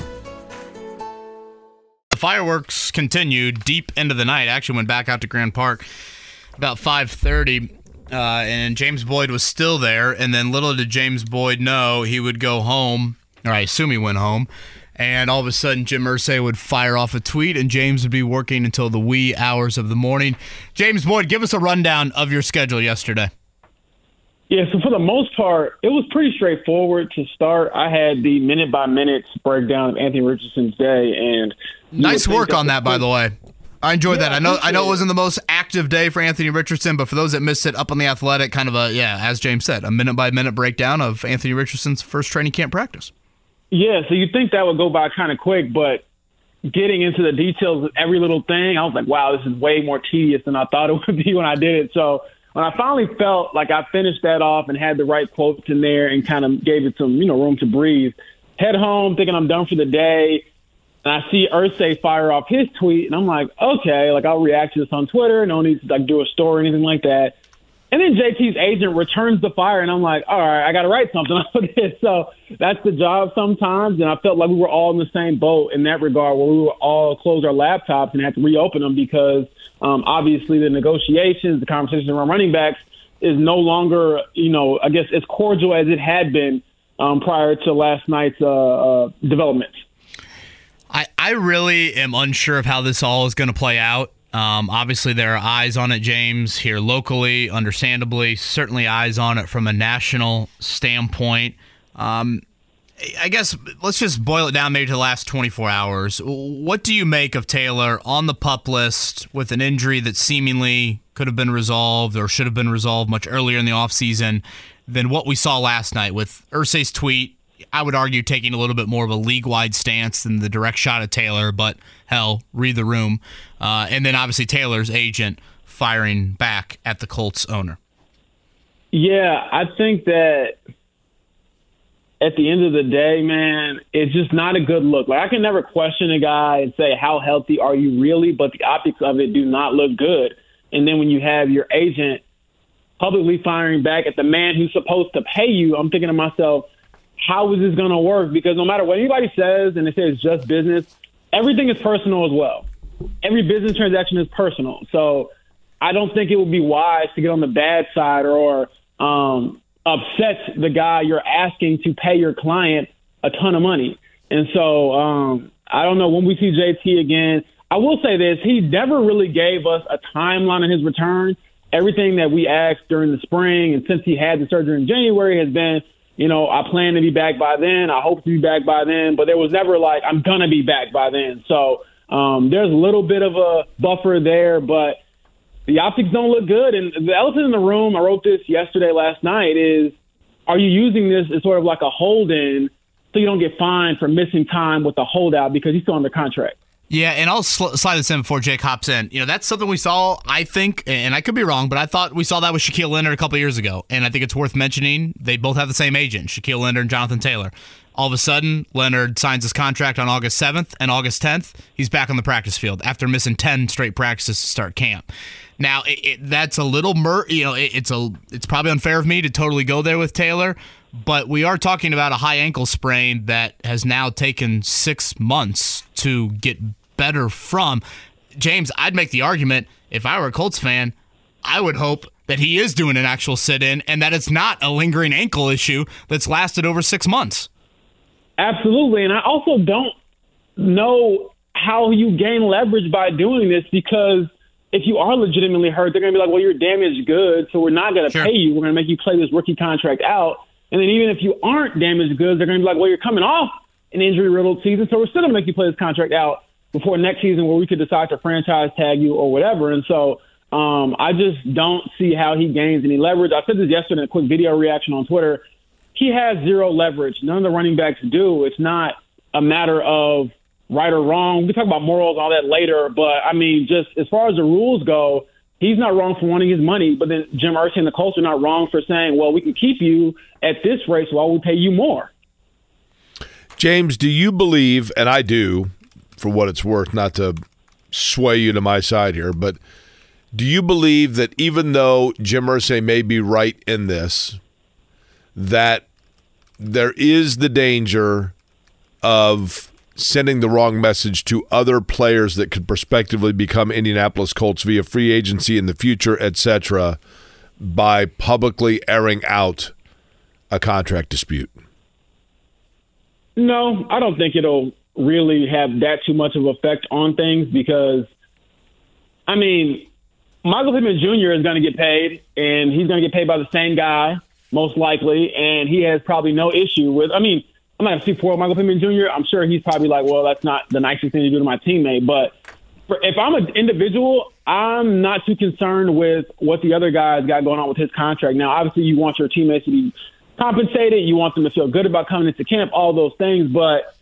fireworks continued deep into the night. Actually, went back out to Grand Park about 5:30. Uh, and James Boyd was still there. And then little did James Boyd know he would go home, or I assume he went home. And all of a sudden, Jim Irsay would fire off a tweet, and James would be working until the wee hours of the morning. James Boyd, give us a rundown of your schedule yesterday. Yeah, so for the most part, it was pretty straightforward to start. I had the minute by minute breakdown of Anthony Richardson's day, and nice work on that, by the way. I enjoyed yeah, that. I know I know it wasn't the most active day for Anthony Richardson, but for those that missed it, up on the Athletic, kind of a yeah, as James said, a minute by minute breakdown of Anthony Richardson's first training camp practice. Yeah, so you think that would go by kind of quick, but getting into the details of every little thing, I was like, wow, this is way more tedious than I thought it would be when I did it. So when I finally felt like I finished that off and had the right quotes in there and kind of gave it some, you know, room to breathe, head home thinking I'm done for the day. And I see Irsay fire off his tweet, and I'm like, okay, like I'll react to this on Twitter. No need to like do a story or anything like that. And then JT's agent returns the fire, and I'm like, all right, I got to write something *laughs* this. So that's the job sometimes. And I felt like we were all in the same boat in that regard, where we were all close our laptops and had to reopen them because – um, obviously, the negotiations, the conversations around running backs is no longer, you know, I guess as cordial as it had been um, prior to last night's uh, uh, developments. I, I really am unsure of how this all is going to play out. Um, obviously, there are eyes on it, James, here locally, understandably, certainly eyes on it from a national standpoint. Um, I guess let's just boil it down maybe to the last 24 hours. What do you make of Taylor on the pup list with an injury that seemingly could have been resolved or should have been resolved much earlier in the offseason than what we saw last night with Irsay's tweet? I would argue taking a little bit more of a league wide stance than the direct shot at Taylor, but hell, read the room. Uh, and then obviously Taylor's agent firing back at the Colts owner. Yeah, I think that at the end of the day, man, it's just not a good look. Like I can never question a guy and say how healthy are you really, but the optics of it do not look good. And then when you have your agent publicly firing back at the man who's supposed to pay you, I'm thinking to myself, how is this going to work? Because no matter what anybody says, and they say it's just business, everything is personal as well. Every business transaction is personal. So I don't think it would be wise to get on the bad side or um, upsets the guy you're asking to pay your client a ton of money. And so um, I don't know when we see JT again. I will say this: he never really gave us a timeline on his return. Everything that we asked during the spring and since he had the surgery in January has been, you know, I plan to be back by then. I hope to be back by then. But there was never like I'm gonna be back by then. So um, there's a little bit of a buffer there, but the optics don't look good. And the elephant in the room, I wrote this yesterday, last night, is are you using this as sort of like a hold in so you don't get fined for missing time with the holdout because he's still under contract? Yeah, and I'll sl- slide this in before Jake hops in. You know, that's something we saw, I think, and I could be wrong, but I thought we saw that with Shaquille Leonard a couple years ago. And I think it's worth mentioning they both have the same agent, Shaquille Leonard and Jonathan Taylor. All of a sudden, Leonard signs his contract on August 7th and August 10th. He's back on the practice field after missing 10 straight practices to start camp. Now, it, it, that's a little mer, you know, it, it's a it's probably unfair of me to totally go there with Taylor, but we are talking about a high ankle sprain that has now taken 6 months to get better from. James, I'd make the argument if I were a Colts fan, I would hope that he is doing an actual sit in and that it's not a lingering ankle issue that's lasted over six months. Absolutely. And I also don't know how you gain leverage by doing this because if you are legitimately hurt, they're going to be like, well, you're damaged goods, so we're not going to sure. pay you. We're going to make you play this rookie contract out. And then even if you aren't damaged goods, they're going to be like, well, you're coming off an injury riddled season, so we're still going to make you play this contract out before next season where we could decide to franchise tag you or whatever. And so um, I just don't see how he gains any leverage. I said this yesterday in a quick video reaction on Twitter he has zero leverage. None of the running backs do. It's not a matter of right or wrong. We can talk about morals all that later, but I mean, just as far as the rules go, he's not wrong for wanting his money. But then Jim Irsay and the Colts are not wrong for saying, well, we can keep you at this rate, so we pay you more. James, do you believe, and I do, for what it's worth, not to sway you to my side here, but do you believe that even though Jim Irsay may be right in this, that there is the danger of sending the wrong message to other players that could prospectively become Indianapolis Colts via free agency in the future, etc., by publicly airing out a contract dispute? No, I don't think it'll really have that too much of effect on things because, I mean, Michael Pittman Jr. is going to get paid, and he's going to get paid by the same guy most likely, and he has probably no issue with. I mean, I'm not going to speak for Michael Pittman Jr. I'm sure he's probably like, well, that's not the nicest thing to do to my teammate, but for, if I'm an individual, I'm not too concerned with what the other guys got going on with his contract. Now, obviously, you want your teammates to be compensated, you want them to feel good about coming into camp, all those things, but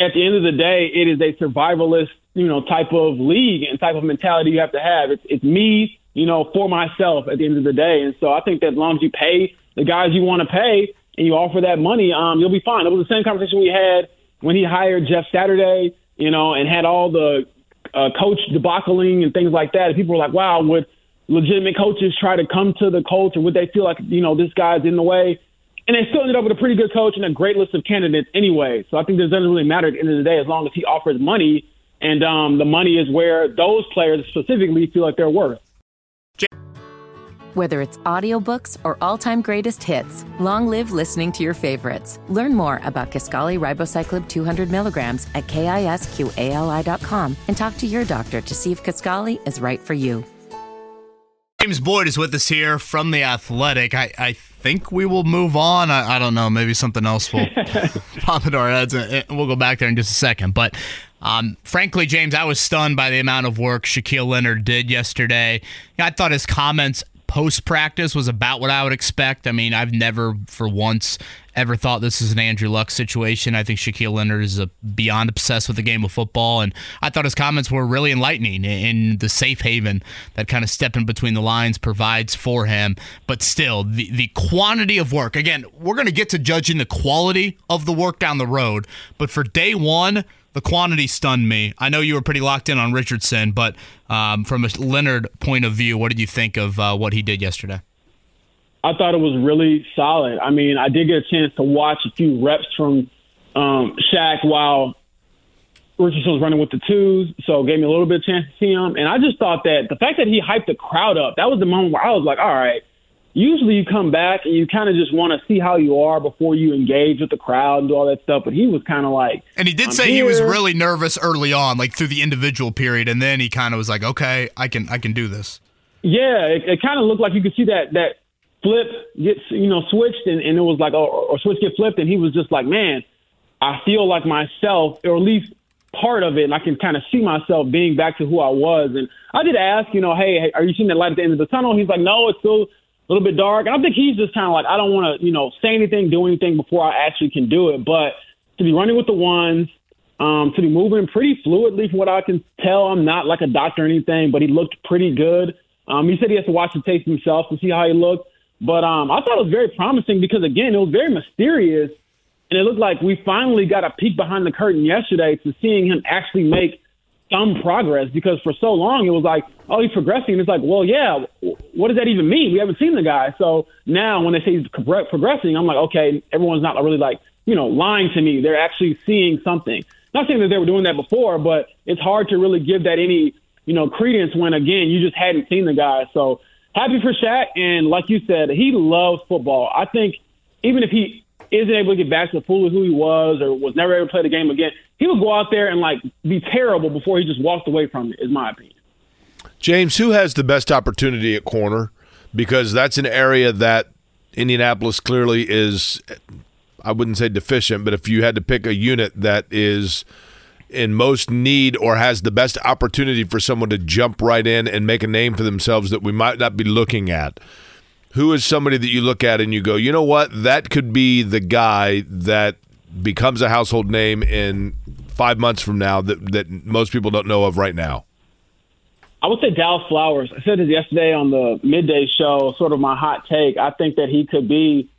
at the end of the day, it is a survivalist, you know, type of league and type of mentality you have to have. It's, it's me, you know, for myself at the end of the day. And so I think that as long as you pay the guys you want to pay and you offer that money, um, you'll be fine. It was the same conversation we had when he hired Jeff Saturday, you know, and had all the uh, coach debacling and things like that. And people were like, wow, would legitimate coaches try to come to the Colts or would they feel like, you know, this guy's in the way? And they still ended up with a pretty good coach and a great list of candidates anyway. So I think it doesn't really matter at the end of the day as long as he offers money. And um, the money is where those players specifically feel like they're worth. Whether it's audiobooks or all-time greatest hits, long live listening to your favorites. Learn more about Kisqali Ribociclib 200 milligrams at kisqali.com and talk to your doctor to see if Kisqali is right for you. James Boyd is with us here from The Athletic. I, I think we will move on. I, I don't know. Maybe something else will *laughs* pop into our heads. And we'll go back there in just a second. But um, frankly, James, I was stunned by the amount of work Shaquille Leonard did yesterday. I thought his comments post practice was about what I would expect. I mean, I've never for once ever thought this is an Andrew Luck situation. I think Shaquille Leonard is a, beyond obsessed with the game of football, and I thought his comments were really enlightening in the safe haven that kind of stepping between the lines provides for him. But still, the the quantity of work. Again, we're going to get to judging the quality of the work down the road, but for day one the quantity stunned me. I know you were pretty locked in on Richardson, but um, from a Leonard point of view, what did you think of uh, what he did yesterday? I thought it was really solid. I mean, I did get a chance to watch a few reps from um, Shaq while Richardson was running with the twos, so gave me a little bit of chance to see him. And I just thought that the fact that he hyped the crowd up, that was the moment where I was like, all right, usually you come back and you kind of just want to see how you are before you engage with the crowd and do all that stuff. But he was kind of like, and he did say here. he was really nervous early on, like through the individual period, and then he kind of was like, okay, I can, I can do this. Yeah, it, it kind of looked like you could see that that flip gets you know switched, and, and it was like, or, or switch get flipped, and he was just like, man, I feel like myself, or at least part of it, and I can kind of see myself being back to who I was. And I did ask, you know, hey, are you seeing the light at the end of the tunnel? He's like, no, it's still a little bit dark. And I think he's just kind of like, I don't want to, you know, say anything, do anything before I actually can do it. But to be running with the ones, um, to be moving pretty fluidly from what I can tell, I'm not like a doctor or anything, but he looked pretty good. Um, he said he has to watch the tape himself to see how he looked. But um, I thought it was very promising because, again, it was very mysterious. And it looked like we finally got a peek behind the curtain yesterday to seeing him actually make some progress because for so long it was like, oh, he's progressing. It's like, well, yeah, what does that even mean? We haven't seen the guy. So now when they say he's progressing, I'm like, okay, everyone's not really like, you know, lying to me. They're actually seeing something. Not saying that they were doing that before, but it's hard to really give that any, you know, credence when, again, you just hadn't seen the guy. So happy for Shaq. And like you said, he loves football. I think even if he isn't able to get back to the pool of who he was or was never able to play the game again, he would go out there and like be terrible before he just walked away from it, is my opinion. James, who has the best opportunity at corner? Because that's an area that Indianapolis clearly is, I wouldn't say deficient, but if you had to pick a unit that is in most need or has the best opportunity for someone to jump right in and make a name for themselves that we might not be looking at, who is somebody that you look at and you go, you know what, that could be the guy that becomes a household name in five months from now that that most people don't know of right now? I would say Dallas Flowers. I said it yesterday on the midday show, sort of my hot take. I think that he could be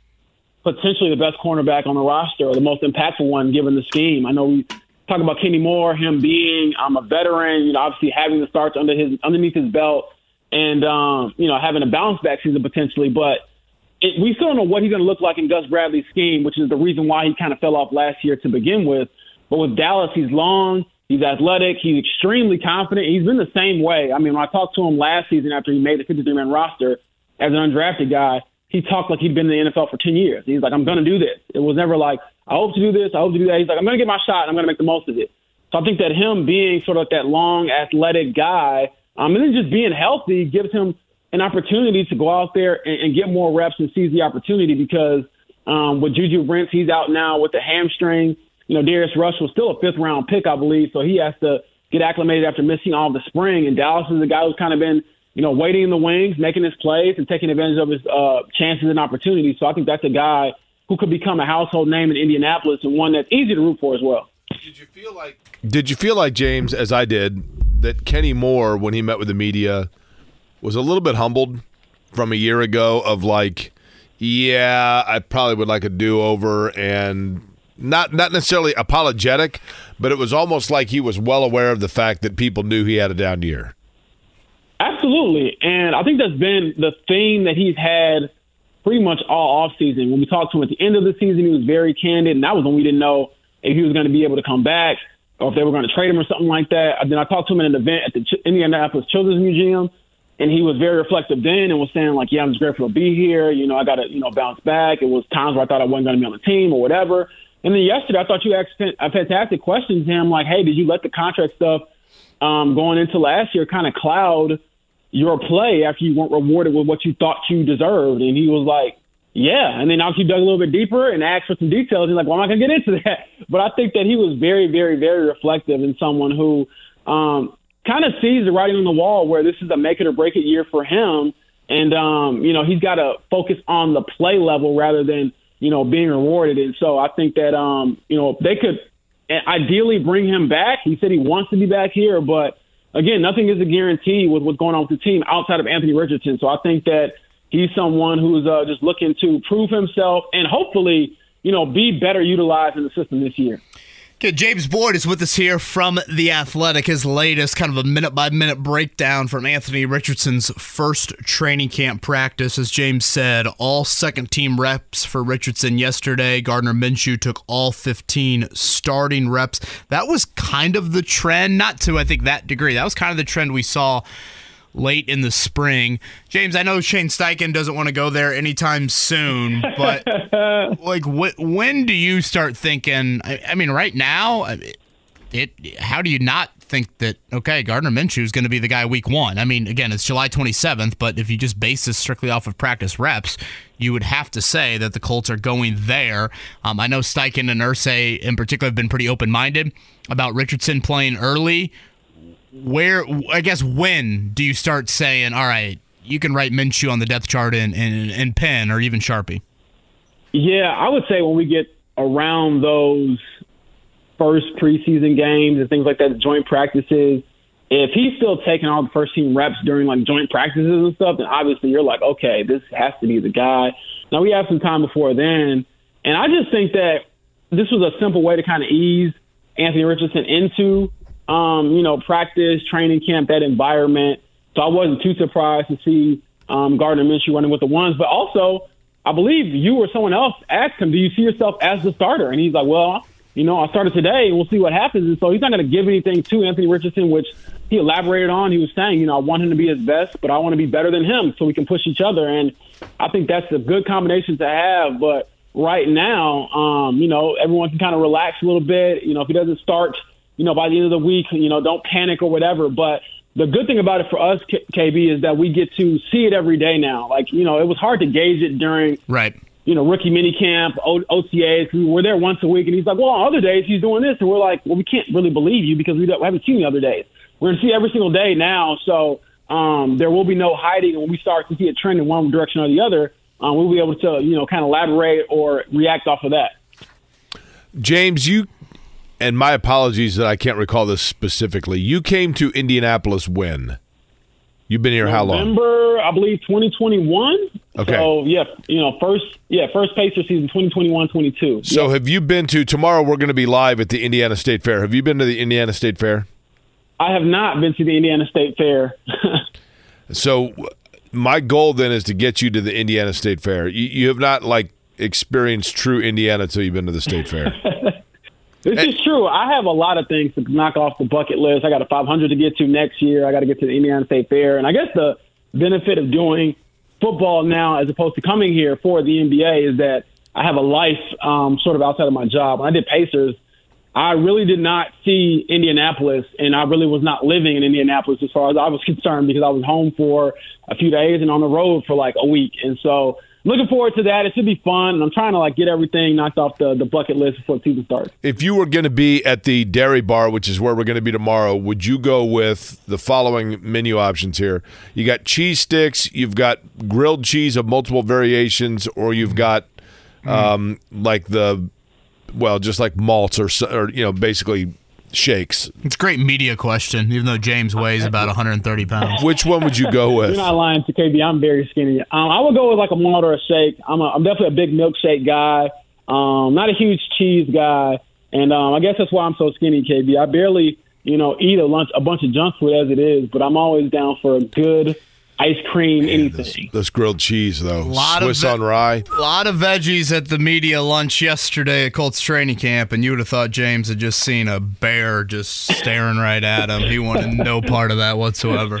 potentially the best cornerback on the roster or the most impactful one given the scheme. I know we talk about Kenny Moore, him being I'm a veteran, you know, obviously having the starts under his underneath his belt and um, you know having a bounce back season potentially, but it, we still don't know what he's going to look like in Gus Bradley's scheme, which is the reason why he kind of fell off last year to begin with. But with Dallas, he's long, he's athletic, he's extremely confident. He's been the same way. I mean, when I talked to him last season after he made the 53 man roster as an undrafted guy, he talked like he'd been in the NFL for 10 years. He's like, I'm going to do this. It was never like, I hope to do this, I hope to do that. He's like, I'm going to get my shot and I'm going to make the most of it. So I think that him being sort of that long, athletic guy, um, and then just being healthy gives him an opportunity to go out there and, and get more reps and seize the opportunity because um, with Juju Brents, he's out now with the hamstring. You know, Darius Rush was still a fifth round pick, I believe, so he has to get acclimated after missing all the spring. And Dallas is a guy who's kind of been, you know, waiting in the wings, making his plays and taking advantage of his uh, chances and opportunities. So I think that's a guy who could become a household name in Indianapolis and one that's easy to root for as well. Did you feel like Did you feel like James, as I did, that Kenny Moore, when he met with the media, was a little bit humbled from a year ago of like, yeah, I probably would like a do over and not not necessarily apologetic, but it was almost like he was well aware of the fact that people knew he had a down year. Absolutely. And I think that's been the theme that he's had pretty much all offseason. When we talked to him at the end of the season, he was very candid, and that was when we didn't know if he was going to be able to come back or if they were going to trade him or something like that. Then I talked to him at an event at the Indianapolis Children's Museum, and he was very reflective then and was saying like, "Yeah, I'm just grateful to be here. You know, I got to you know bounce back. It was times where I thought I wasn't going to be on the team or whatever." And then yesterday, I thought you asked a fantastic question to him, like, "Hey, did you let the contract stuff um, going into last year kind of cloud your play after you weren't rewarded with what you thought you deserved?" And he was like, "Yeah." And then obviously dug a little bit deeper and asked for some details. He's like, "Well, I'm not going to get into that," *laughs* but I think that he was very, very, very reflective and someone who um, kind of sees the writing on the wall where this is a make it or break it year for him. And, um, you know, he's got to focus on the play level rather than, you know, being rewarded. And so I think that, um, you know, they could ideally bring him back. He said he wants to be back here, but again, nothing is a guarantee with what's going on with the team outside of Anthony Richardson. So I think that he's someone who's uh, just looking to prove himself and hopefully, you know, be better utilized in the system this year. Okay, James Boyd is with us here from The Athletic. His latest kind of a minute by minute breakdown from Anthony Richardson's first training camp practice. As James said, all second team reps for Richardson yesterday. Gardner Minshew took all 15 starting reps. That was kind of the trend, not to, I think, that degree. That was kind of the trend we saw late in the spring. James, I know Shane Steichen doesn't want to go there anytime soon, but *laughs* like, wh- when do you start thinking? I, I mean, right now, it. How do you not think that okay, Gardner Minshew is going to be the guy week one? I mean, again, it's July 27th, but if you just base this strictly off of practice reps, you would have to say that the Colts are going there. Um, I know Steichen and Irsay in particular have been pretty open minded about Richardson playing early where I guess when do you start saying, all right, you can write Minshew on the depth chart in, in, in pen or even Sharpie? Yeah, I would say when we get around those first preseason games and things like that, joint practices, if he's still taking all the first team reps during like joint practices and stuff, then obviously you're like, okay, this has to be the guy. Now we have some time before then, and I just think that this was a simple way to kind of ease Anthony Richardson into um, you know, practice, training camp, that environment. So I wasn't too surprised to see um, Gardner Minshew running with the ones. But also, I believe you or someone else asked him, "Do you see yourself as the starter?" And he's like, "Well, you know, I started today, and we'll see what happens." And so he's not going to give anything to Anthony Richardson, which he elaborated on. He was saying, "You know, I want him to be his best, but I want to be better than him, so we can push each other." And I think that's a good combination to have. But right now, um, you know, everyone can kind of relax a little bit. You know, if he doesn't start you know, by the end of the week, you know, don't panic or whatever. But the good thing about it for us, KB, is that we get to see it every day now. Like, you know, it was hard to gauge it during, right. you know, rookie mini camp, o- OTAs. We were there once a week, and he's like, well, on other days he's doing this, and we're like, well, we can't really believe you because we, don't, we haven't seen the other days. We're going to see every single day now, so um, there will be no hiding. And when we start to see a trend in one direction or the other, um, we'll be able to, you know, kind of elaborate or react off of that. James, you and my apologies that I can't recall this specifically. You came to Indianapolis when? You've been here November, how long? November, I believe, 2021. Okay. So, yeah, you know, first, yeah, first Pacer season 2021-22. So, yeah. have you been to, tomorrow we're going to be live at the Indiana State Fair. Have you been to the Indiana State Fair? I have not been to the Indiana State Fair. *laughs* so, my goal then is to get you to the Indiana State Fair. You, you have not, like, experienced true Indiana until you've been to the State Fair. *laughs* This is true. I have a lot of things to knock off the bucket list. I got a 500 to get to next year. I got to get to the Indiana State Fair, and I guess the benefit of doing football now, as opposed to coming here for the NBA, is that I have a life um, sort of outside of my job. When I did Pacers, I really did not see Indianapolis, and I really was not living in Indianapolis as far as I was *laughs* concerned because I was home for a few days and on the road for like a week, and so looking forward to that. It should be fun, and I'm trying to like get everything knocked off the, the bucket list before the season starts. If you were going to be at the Dairy Bar, which is where we're going to be tomorrow, would you go with the following menu options here? You got cheese sticks, you've got grilled cheese of multiple variations, or you've got um, like the well, just like malts or, or you know, basically shakes. It's a great media question, even though James weighs about 130 pounds. Which one would you go with? You're not lying to KB. I'm very skinny. Um, I would go with like a malt or a shake. I'm, a, I'm definitely a big milkshake guy. Um, not a huge cheese guy, and um, I guess that's why I'm so skinny, KB. I barely, you know, eat a lunch, a bunch of junk food as it is, but I'm always down for a good ice cream, anything. This grilled cheese, though, Lot of Swiss ve- on rye. A lot of veggies at the media lunch yesterday at Colts training camp, and you would have thought James had just seen a bear just staring right at him. He wanted no part of that whatsoever.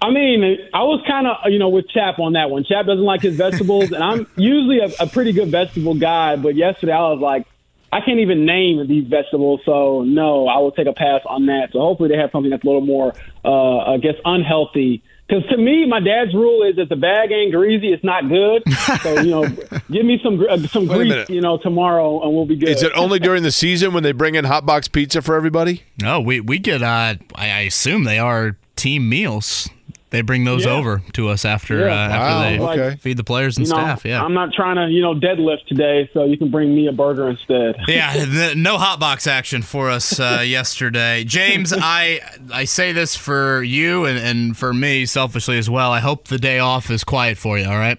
I mean, I was kind of, you know, with Chap on that one. Chap doesn't like his vegetables, and I'm usually a, a pretty good vegetable guy, but yesterday I was like, I can't even name these vegetables, so no, I will take a pass on that. So hopefully they have something that's a little more, uh, I guess, unhealthy. Because to me, my dad's rule is if the bag ain't greasy, it's not good. *laughs* So you know, give me some gr- uh, some Wait grease, you know, tomorrow, and we'll be good. Is it only during the season when they bring in hot box pizza for everybody? No, we we get. Uh, I, I assume they are team meals. They bring those Yeah. over to us after Yeah. uh, after Wow, they okay. feed the players and you know, staff. Yeah. I'm not trying to, you know, deadlift today, so you can bring me a burger instead. *laughs* yeah, the, no hot box action for us uh, *laughs* yesterday. James, I I say this for you and, and for me selfishly as well. I hope the day off is quiet for you. All right.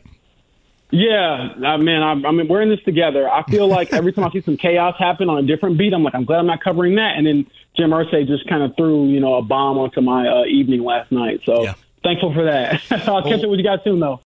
Yeah, I mean, I, I mean, we're in this together. I feel like every time I see some chaos happen on a different beat, I'm like, I'm glad I'm not covering that. And then Jim Irsay just kind of threw, you know, a bomb onto my uh, evening last night. So Yeah. Thankful for that. *laughs* I'll catch up with you guys soon, though.